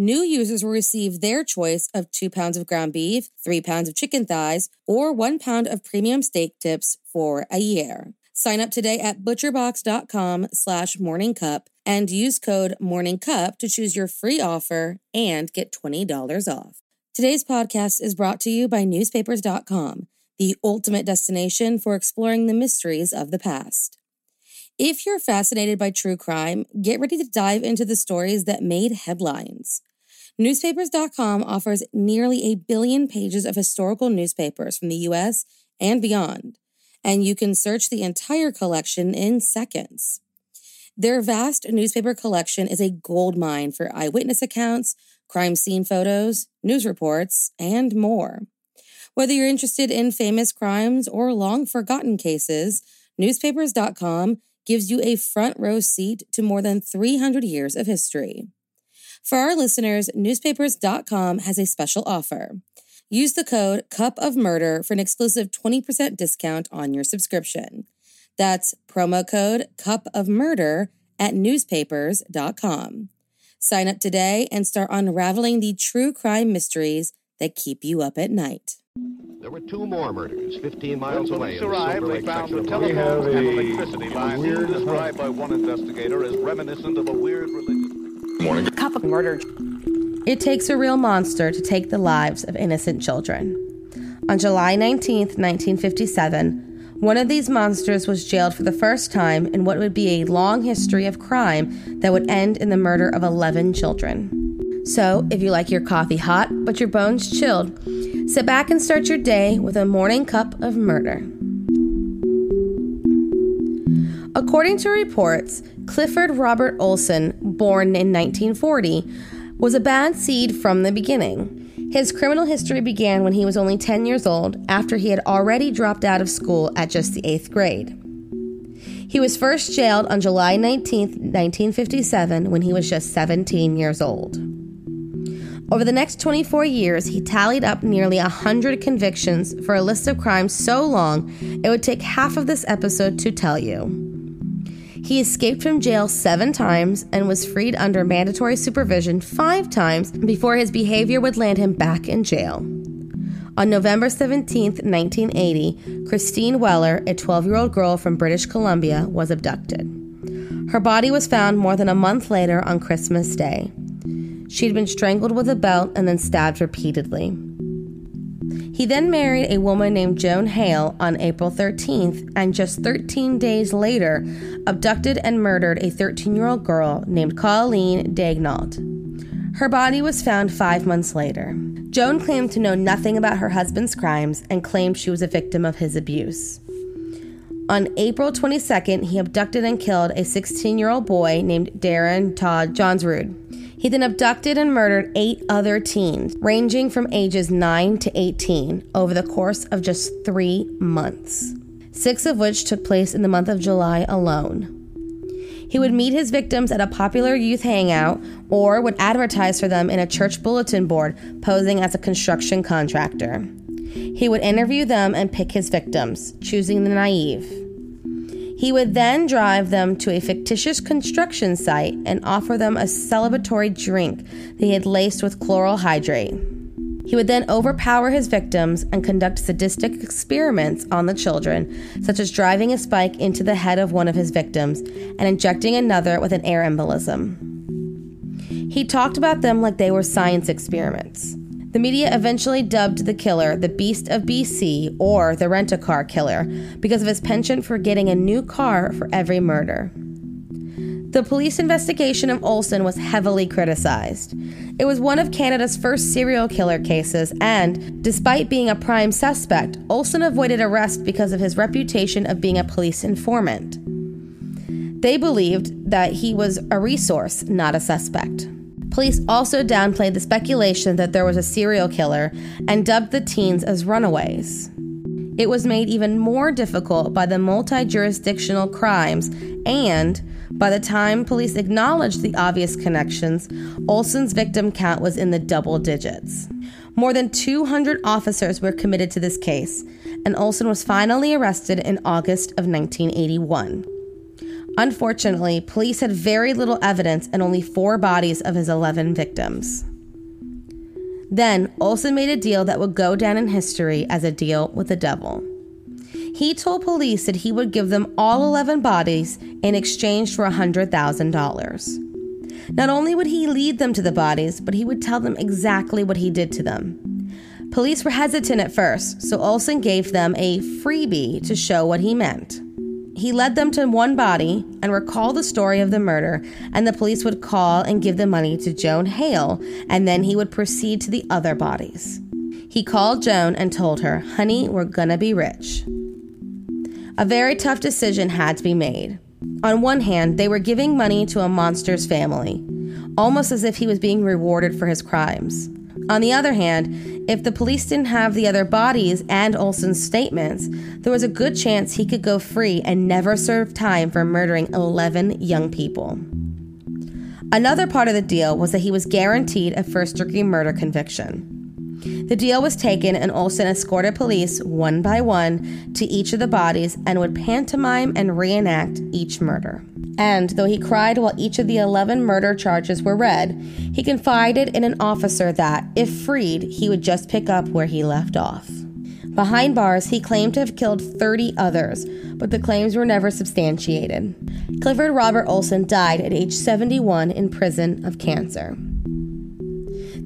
New users will receive their choice of two pounds of ground beef, three pounds of chicken thighs, or one pound of premium steak tips for a year. Sign up today at butcherbox.com slash morningcup and use code morningcup to choose your free offer and get $20 off. Today's podcast is brought to you by newspapers.com, the ultimate destination for exploring the mysteries of the past. If you're fascinated by true crime, get ready to dive into the stories that made headlines. Newspapers.com offers nearly a billion pages of historical newspapers from the US and beyond, and you can search the entire collection in seconds. Their vast newspaper collection is a gold mine for eyewitness accounts, crime scene photos, news reports, and more. Whether you're interested in famous crimes or long forgotten cases, newspapers.com gives you a front row seat to more than 300 years of history. For our listeners, newspapers.com has a special offer. Use the code Cup of Murder for an exclusive 20% discount on your subscription. That's promo code Cup of Murder at newspapers.com. Sign up today and start unraveling the true crime mysteries that keep you up at night. There were two more murders 15 miles when away. police arrived, they found the telephones and electricity lines described by one investigator as reminiscent of a weird religion. Morning. Cup of murder. It takes a real monster to take the lives of innocent children. On July 19, 1957, one of these monsters was jailed for the first time in what would be a long history of crime that would end in the murder of 11 children. So, if you like your coffee hot but your bones chilled, sit back and start your day with a morning cup of murder. According to reports, Clifford Robert Olson, born in 1940, was a bad seed from the beginning. His criminal history began when he was only 10 years old, after he had already dropped out of school at just the eighth grade. He was first jailed on July 19, 1957, when he was just 17 years old. Over the next 24 years, he tallied up nearly 100 convictions for a list of crimes so long it would take half of this episode to tell you. He escaped from jail seven times and was freed under mandatory supervision five times before his behavior would land him back in jail. On November 17, 1980, Christine Weller, a 12 year old girl from British Columbia, was abducted. Her body was found more than a month later on Christmas Day. She'd been strangled with a belt and then stabbed repeatedly. He then married a woman named Joan Hale on April 13th and just 13 days later abducted and murdered a 13 year old girl named Colleen Daignault. Her body was found five months later. Joan claimed to know nothing about her husband's crimes and claimed she was a victim of his abuse. On April 22nd, he abducted and killed a 16 year old boy named Darren Todd Johnsrud. He then abducted and murdered eight other teens, ranging from ages 9 to 18, over the course of just three months, six of which took place in the month of July alone. He would meet his victims at a popular youth hangout or would advertise for them in a church bulletin board posing as a construction contractor. He would interview them and pick his victims, choosing the naive. He would then drive them to a fictitious construction site and offer them a celebratory drink he had laced with chloral hydrate. He would then overpower his victims and conduct sadistic experiments on the children, such as driving a spike into the head of one of his victims and injecting another with an air embolism. He talked about them like they were science experiments. The media eventually dubbed the killer the Beast of BC or the rent a car killer because of his penchant for getting a new car for every murder. The police investigation of Olson was heavily criticized. It was one of Canada's first serial killer cases, and despite being a prime suspect, Olson avoided arrest because of his reputation of being a police informant. They believed that he was a resource, not a suspect. Police also downplayed the speculation that there was a serial killer and dubbed the teens as runaways. It was made even more difficult by the multi jurisdictional crimes and by the time police acknowledged the obvious connections, Olson's victim count was in the double digits. More than 200 officers were committed to this case, and Olson was finally arrested in August of 1981. Unfortunately, police had very little evidence and only four bodies of his 11 victims. Then, Olson made a deal that would go down in history as a deal with the devil. He told police that he would give them all 11 bodies in exchange for $100,000. Not only would he lead them to the bodies, but he would tell them exactly what he did to them. Police were hesitant at first, so Olson gave them a freebie to show what he meant. He led them to one body and recalled the story of the murder, and the police would call and give the money to Joan Hale, and then he would proceed to the other bodies. He called Joan and told her, Honey, we're gonna be rich. A very tough decision had to be made. On one hand, they were giving money to a monster's family, almost as if he was being rewarded for his crimes. On the other hand, if the police didn't have the other bodies and Olson's statements, there was a good chance he could go free and never serve time for murdering 11 young people. Another part of the deal was that he was guaranteed a first degree murder conviction. The deal was taken, and Olson escorted police one by one to each of the bodies and would pantomime and reenact each murder. And though he cried while each of the 11 murder charges were read, he confided in an officer that, if freed, he would just pick up where he left off. Behind bars, he claimed to have killed 30 others, but the claims were never substantiated. Clifford Robert Olson died at age 71 in prison of cancer.